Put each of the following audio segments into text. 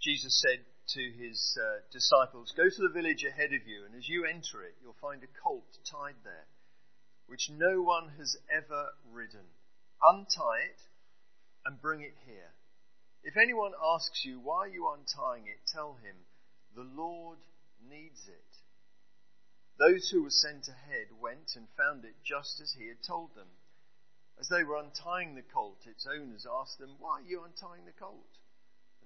Jesus said to his uh, disciples, Go to the village ahead of you, and as you enter it, you'll find a colt tied there, which no one has ever ridden. Untie it and bring it here. If anyone asks you, Why you are untying it? tell him, The Lord needs it. Those who were sent ahead went and found it just as he had told them. As they were untying the colt, its owners asked them, Why are you untying the colt?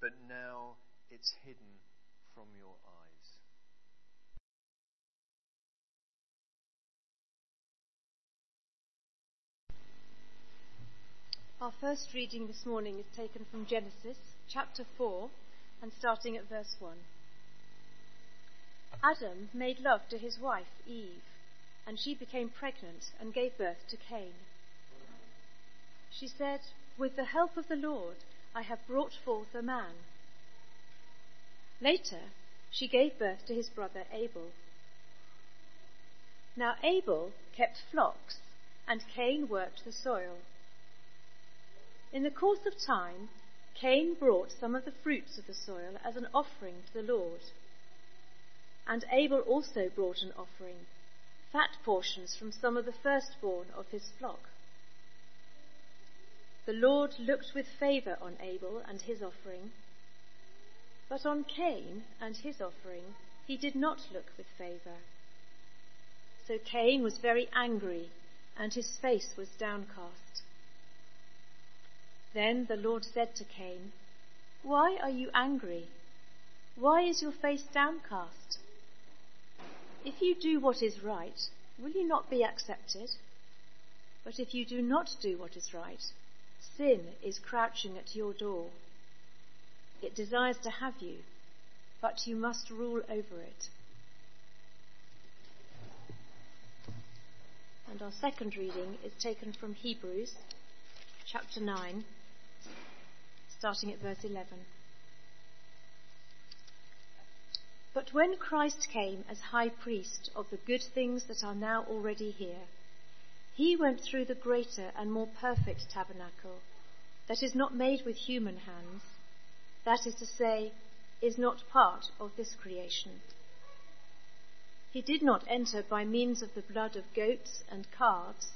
but now it's hidden from your eyes. Our first reading this morning is taken from Genesis chapter 4 and starting at verse 1. Adam made love to his wife Eve, and she became pregnant and gave birth to Cain. She said, With the help of the Lord, I have brought forth a man. Later, she gave birth to his brother Abel. Now Abel kept flocks, and Cain worked the soil. In the course of time, Cain brought some of the fruits of the soil as an offering to the Lord. And Abel also brought an offering, fat portions from some of the firstborn of his flock. The Lord looked with favour on Abel and his offering, but on Cain and his offering he did not look with favour. So Cain was very angry, and his face was downcast. Then the Lord said to Cain, Why are you angry? Why is your face downcast? If you do what is right, will you not be accepted? But if you do not do what is right, Sin is crouching at your door. It desires to have you, but you must rule over it. And our second reading is taken from Hebrews chapter 9, starting at verse 11. But when Christ came as high priest of the good things that are now already here, he went through the greater and more perfect tabernacle that is not made with human hands, that is to say, is not part of this creation. He did not enter by means of the blood of goats and calves,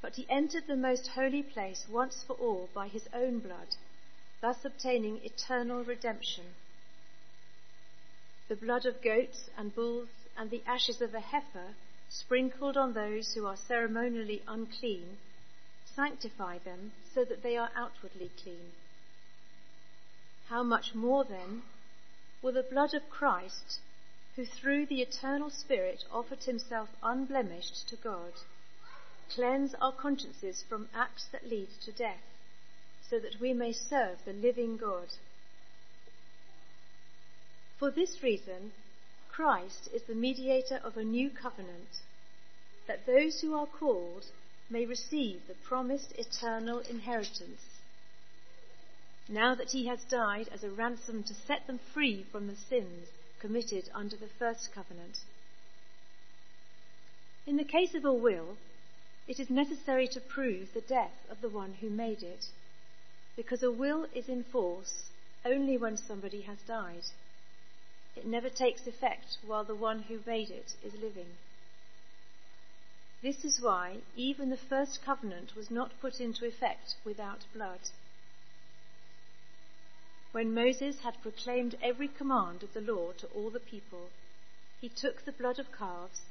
but he entered the most holy place once for all by his own blood, thus obtaining eternal redemption. The blood of goats and bulls and the ashes of a heifer sprinkled on those who are ceremonially unclean sanctify them so that they are outwardly clean. How much more then will the blood of Christ, who through the eternal Spirit offered himself unblemished to God, cleanse our consciences from acts that lead to death, so that we may serve the living God. For this reason, Christ is the mediator of a new covenant, that those who are called may receive the promised eternal inheritance. Now that he has died as a ransom to set them free from the sins committed under the first covenant. In the case of a will, it is necessary to prove the death of the one who made it, because a will is in force only when somebody has died. It never takes effect while the one who made it is living. This is why even the first covenant was not put into effect without blood. When Moses had proclaimed every command of the law to all the people, he took the blood of calves,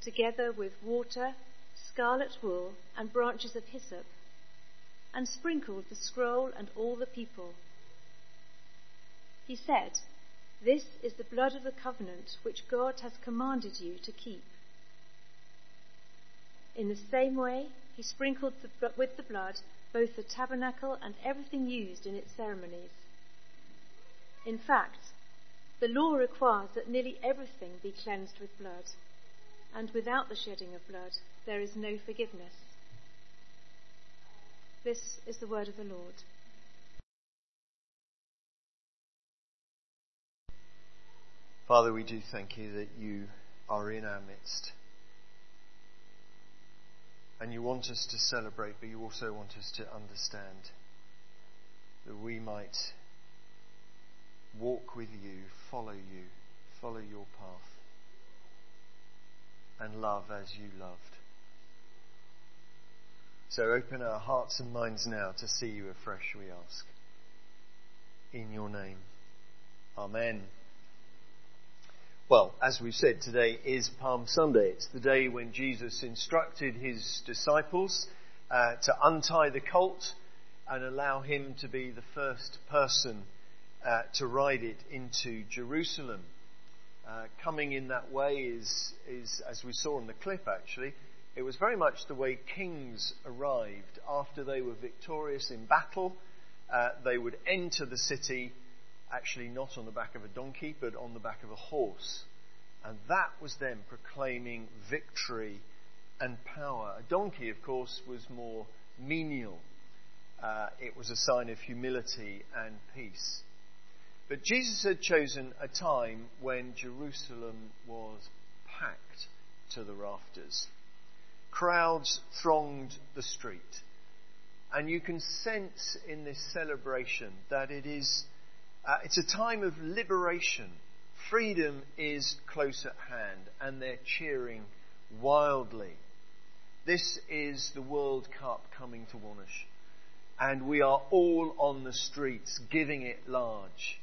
together with water, scarlet wool, and branches of hyssop, and sprinkled the scroll and all the people. He said, This is the blood of the covenant which God has commanded you to keep. In the same way, he sprinkled the, with the blood both the tabernacle and everything used in its ceremonies. In fact, the law requires that nearly everything be cleansed with blood, and without the shedding of blood, there is no forgiveness. This is the word of the Lord. Father, we do thank you that you are in our midst. And you want us to celebrate, but you also want us to understand that we might walk with you, follow you, follow your path, and love as you loved. So open our hearts and minds now to see you afresh, we ask. In your name. Amen. Well, as we've said, today is Palm Sunday. It's the day when Jesus instructed his disciples uh, to untie the colt and allow him to be the first person uh, to ride it into Jerusalem. Uh, coming in that way is, is, as we saw in the clip actually, it was very much the way kings arrived after they were victorious in battle. Uh, they would enter the city actually not on the back of a donkey, but on the back of a horse. And that was them proclaiming victory and power. A donkey, of course, was more menial. Uh, it was a sign of humility and peace. But Jesus had chosen a time when Jerusalem was packed to the rafters. Crowds thronged the street. And you can sense in this celebration that it is uh, it's a time of liberation. Freedom is close at hand, and they're cheering wildly. This is the World Cup coming to Wonersh, and we are all on the streets giving it large.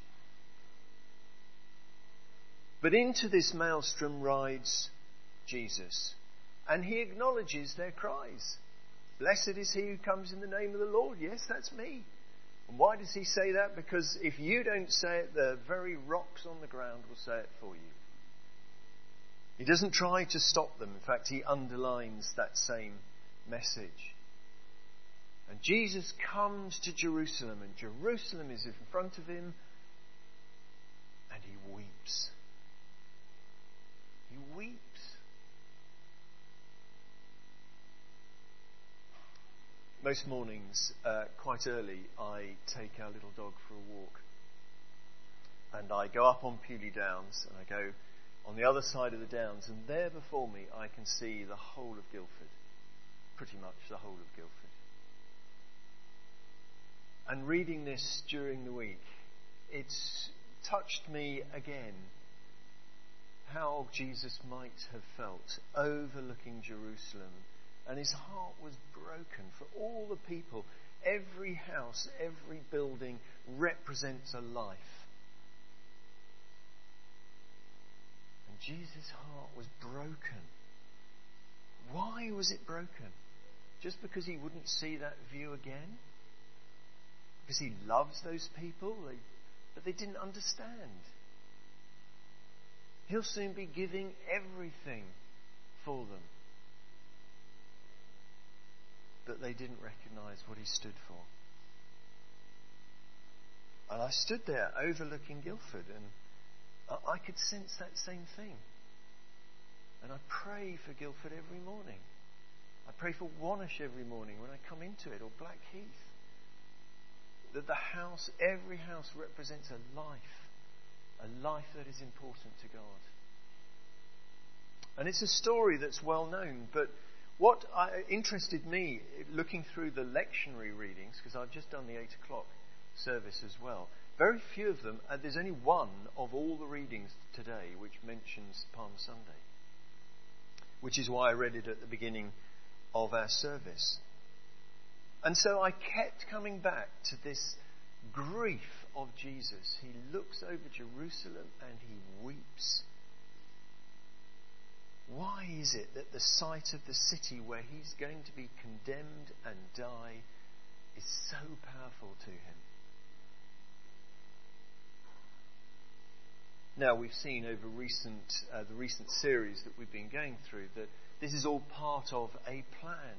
But into this maelstrom rides Jesus, and he acknowledges their cries. Blessed is he who comes in the name of the Lord. Yes, that's me. Why does he say that? Because if you don't say it, the very rocks on the ground will say it for you. He doesn't try to stop them. In fact, he underlines that same message. And Jesus comes to Jerusalem, and Jerusalem is in front of him, and he weeps. He weeps. Most mornings, uh, quite early, I take our little dog for a walk. And I go up on Pewley Downs and I go on the other side of the downs, and there before me I can see the whole of Guildford. Pretty much the whole of Guildford. And reading this during the week, it's touched me again how Jesus might have felt overlooking Jerusalem and his heart was broken for all the people. Every house, every building represents a life. And Jesus' heart was broken. Why was it broken? Just because he wouldn't see that view again? Because he loves those people, but they didn't understand. He'll soon be giving everything for them that they didn't recognize what he stood for. And I stood there overlooking Guildford and I could sense that same thing. And I pray for Guildford every morning. I pray for Wonersh every morning when I come into it, or Blackheath. That the house, every house represents a life, a life that is important to God. And it's a story that's well known, but what I, interested me, looking through the lectionary readings, because I've just done the 8 o'clock service as well, very few of them, uh, there's only one of all the readings today which mentions Palm Sunday, which is why I read it at the beginning of our service. And so I kept coming back to this grief of Jesus, he looks over Jerusalem and he weeps. Why is it that the sight of the city where he's going to be condemned and die is so powerful to him? Now we've seen over recent uh, the recent series that we've been going through that this is all part of a plan.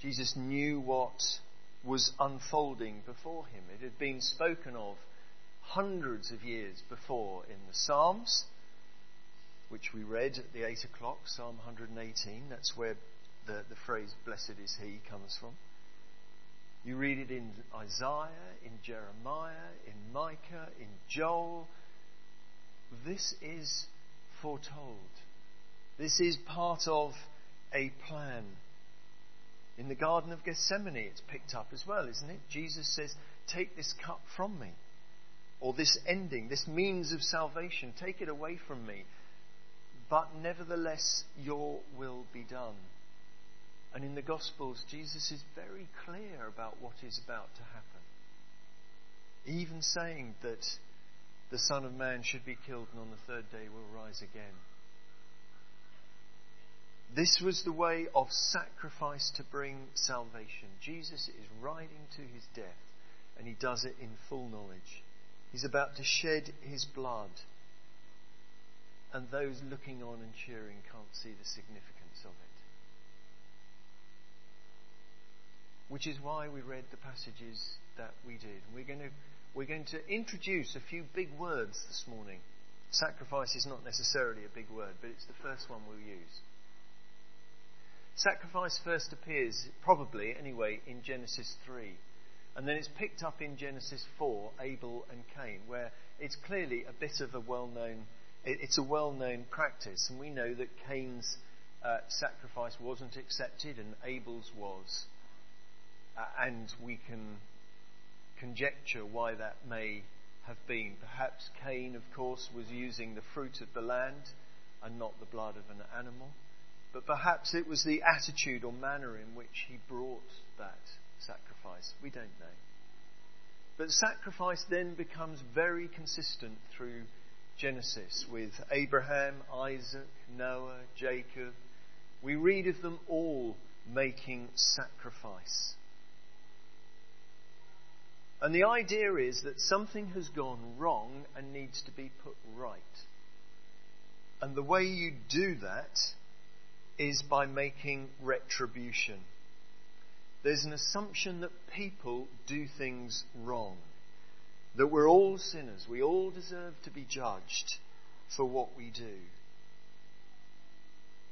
Jesus knew what was unfolding before him. It had been spoken of hundreds of years before in the Psalms, which we read at the 8 o'clock, Psalm 118. That's where the, the phrase, blessed is he, comes from. You read it in Isaiah, in Jeremiah, in Micah, in Joel. This is foretold. This is part of a plan. In the Garden of Gethsemane, it's picked up as well, isn't it? Jesus says, Take this cup from me. Or this ending, this means of salvation, take it away from me. But nevertheless, your will be done. And in the Gospels, Jesus is very clear about what is about to happen. Even saying that the Son of Man should be killed and on the third day will rise again. This was the way of sacrifice to bring salvation. Jesus is riding to his death, and he does it in full knowledge. He's about to shed his blood, and those looking on and cheering can't see the significance of it. Which is why we read the passages that we did. We're going to, we're going to introduce a few big words this morning. Sacrifice is not necessarily a big word, but it's the first one we'll use. Sacrifice first appears, probably anyway, in Genesis 3. And then it's picked up in Genesis 4, Abel and Cain, where it's clearly a bit of a well known, it's a well known practice. And we know that Cain's uh, sacrifice wasn't accepted and Abel's was. Uh, and we can conjecture why that may have been. Perhaps Cain, of course, was using the fruit of the land and not the blood of an animal. But perhaps it was the attitude or manner in which he brought that sacrifice. We don't know. But sacrifice then becomes very consistent through Genesis with Abraham, Isaac, Noah, Jacob. We read of them all making sacrifice. And the idea is that something has gone wrong and needs to be put right. And the way you do that is by making retribution. There's an assumption that people do things wrong, that we're all sinners, we all deserve to be judged for what we do.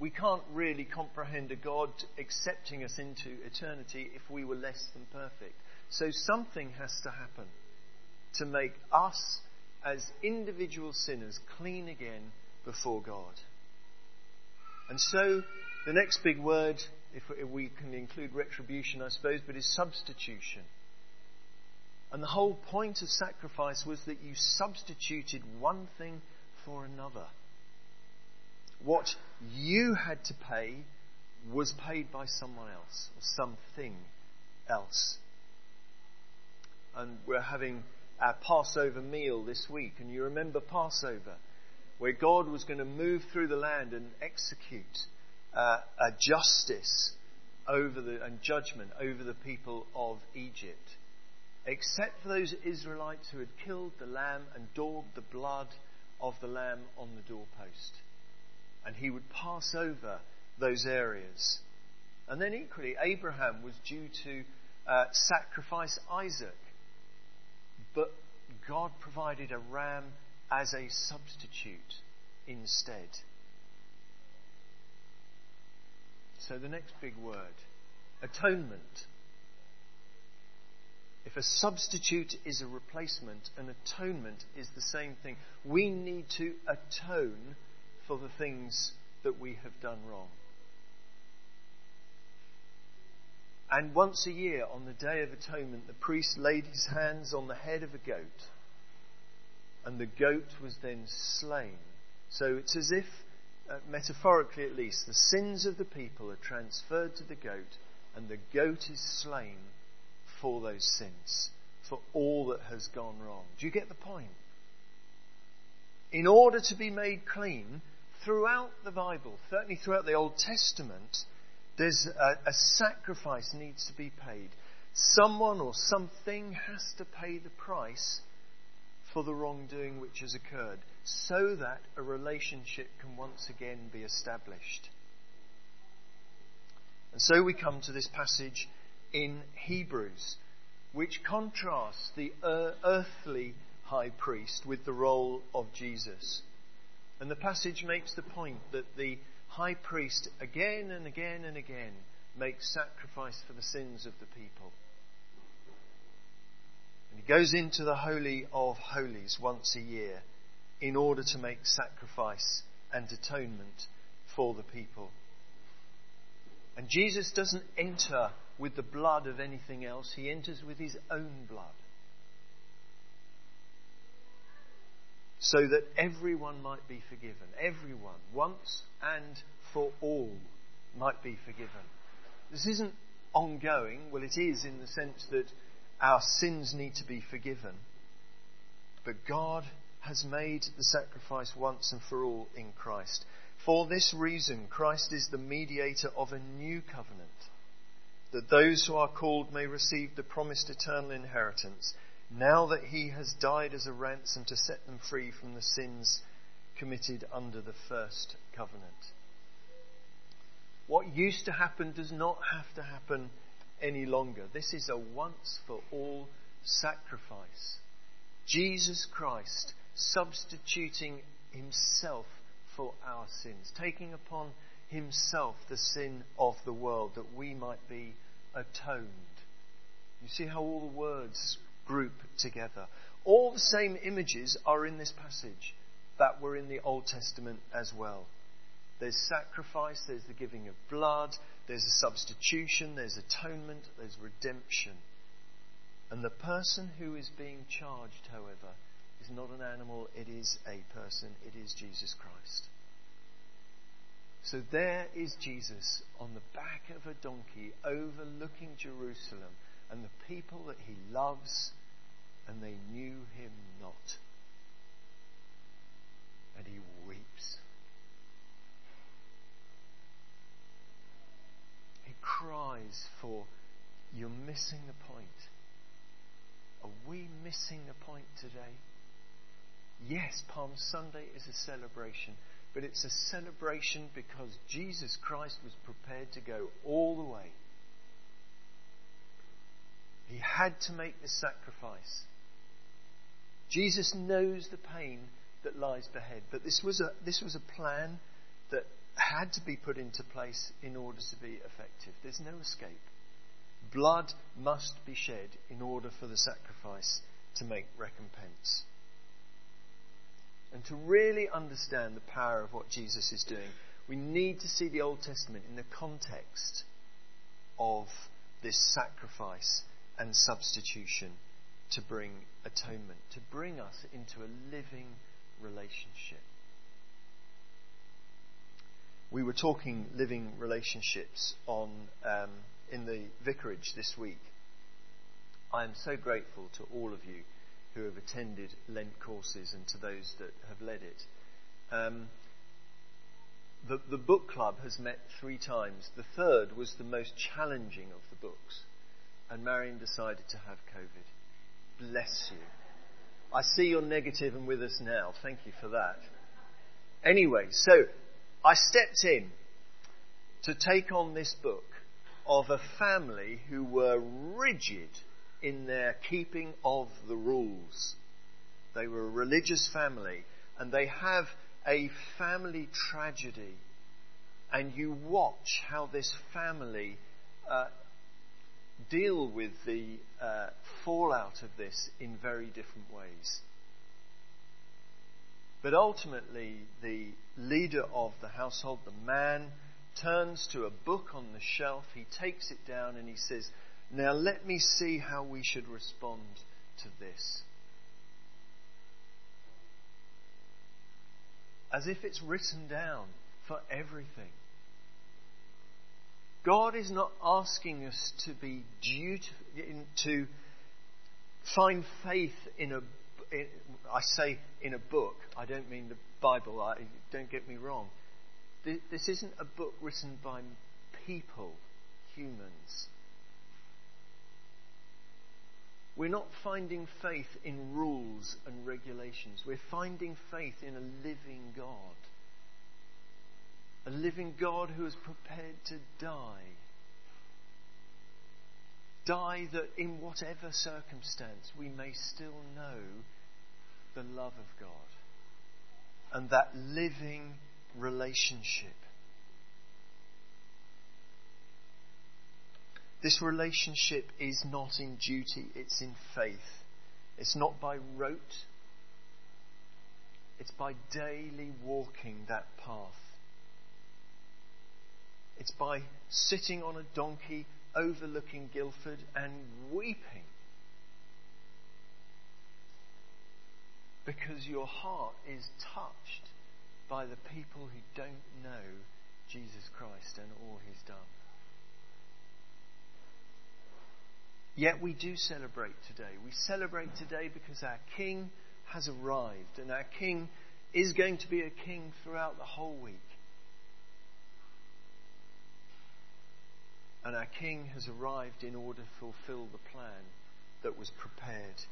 We can't really comprehend a God accepting us into eternity if we were less than perfect. So something has to happen to make us as individual sinners clean again before God. And so the next big word, if we can include retribution, I suppose, but is substitution. And the whole point of sacrifice was that you substituted one thing for another. What you had to pay was paid by someone else, or something else. And we're having our Passover meal this week, and you remember Passover where God was going to move through the land and execute uh, a justice over the, and judgment over the people of Egypt, except for those Israelites who had killed the lamb and daubed the blood of the lamb on the doorpost. And he would pass over those areas. And then equally, Abraham was due to uh, sacrifice Isaac. But God provided a ram as a substitute instead. So the next big word atonement. If a substitute is a replacement, an atonement is the same thing. We need to atone for the things that we have done wrong. And once a year, on the Day of Atonement, the priest laid his hands on the head of a goat and the goat was then slain. So it's as if, uh, metaphorically at least, the sins of the people are transferred to the goat, and the goat is slain for those sins, for all that has gone wrong. Do you get the point? In order to be made clean, throughout the Bible, certainly throughout the Old Testament, there's a, a sacrifice needs to be paid. Someone or something has to pay the price for the wrongdoing which has occurred so that a relationship can once again be established. And so we come to this passage in Hebrews, which contrasts the earthly high priest with the role of Jesus. And the passage makes the point that the high priest again and again and again makes sacrifice for the sins of the people. And he goes into the Holy of Holies once a year in order to make sacrifice and atonement for the people. And Jesus doesn't enter with the blood of anything else, he enters with his own blood. So that everyone might be forgiven. Everyone, once and for all, might be forgiven. This isn't ongoing. Well, it is in the sense that our sins need to be forgiven. But God has made the sacrifice once and for all in Christ. For this reason, Christ is the mediator of a new covenant, that those who are called may receive the promised eternal inheritance, now that he has died as a ransom to set them free from the sins committed under the first covenant. What used to happen does not have to happen any longer. This is a once for all sacrifice. Jesus Christ substituting himself for our sins, taking upon himself the sin of the world that we might be atoned. You see how all the words group together. All the same images are in this passage that were in the Old Testament as well. There's sacrifice, there's the giving of blood, there's a substitution, there's atonement, there's redemption. And the person who is being charged, however, is not an animal, it is a person, it is Jesus Christ. So there is Jesus on the back of a donkey overlooking Jerusalem and the people that he loves, and they knew him not. And he weeps. He cries for, You're missing the point. Are we missing the point today? Yes, Palm Sunday is a celebration, but it's a celebration because Jesus Christ was prepared to go all the way. He had to make the sacrifice. Jesus knows the pain that lies ahead, but this was a, this was a plan that had to be put into place in order to be effective. There's no escape. Blood must be shed in order for the sacrifice to make recompense. And to really understand the power of what Jesus is doing, we need to see the Old Testament in the context of this sacrifice and substitution to bring atonement, to bring us into a living relationship. We were talking living relationships on um, in the vicarage this week. I am so grateful to all of you who have attended Lent courses and to those that have led it. Um, the, the book club has met three times. The third was the most challenging of the books, and Marion decided to have COVID. Bless you. I see you're negative and with us now. Thank you for that. Anyway, so I stepped in to take on this book of a family who were rigid in their keeping of the rules. They were a religious family and they have a family tragedy. And you watch how this family uh, deal with the uh, fallout of this in very different ways. But ultimately, the leader of the household, the man, turns to a book on the shelf, he takes it down, and he says, now let me see how we should respond to this. As if it's written down for everything. God is not asking us to be dutiful, to find faith in a, in, I say in a book, I don't mean the Bible, I, don't get me wrong. This isn't a book written by people, humans. We're not finding faith in rules and regulations. We're finding faith in a living God. A living God who is prepared to die. Die that in whatever circumstance we may still know the love of God and that living relationship. This relationship is not in duty, it's in faith. It's not by rote, it's by daily walking that path. It's by sitting on a donkey overlooking Guildford and weeping. Because your heart is touched by the people who don't know Jesus Christ and all he's done. Yet we do celebrate today. We celebrate today because our King has arrived, and our King is going to be a King throughout the whole week. And our King has arrived in order to fulfill the plan that was prepared.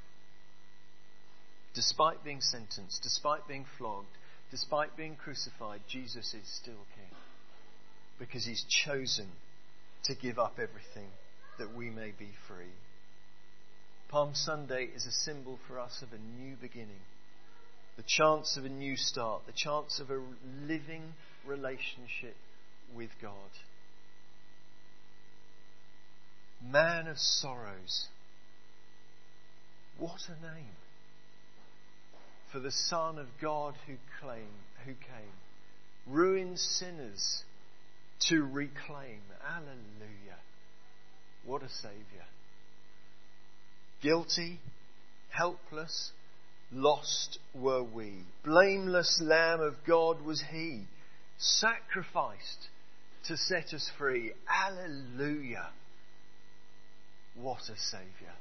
Despite being sentenced, despite being flogged, despite being crucified, Jesus is still King because he's chosen to give up everything that we may be free. Palm Sunday is a symbol for us of a new beginning, the chance of a new start, the chance of a living relationship with God. Man of sorrows. What a name for the Son of God who, claim, who came. Ruined sinners to reclaim. Alleluia. What a Saviour. Guilty, helpless, lost were we. Blameless Lamb of God was He, sacrificed to set us free. Alleluia. What a Saviour.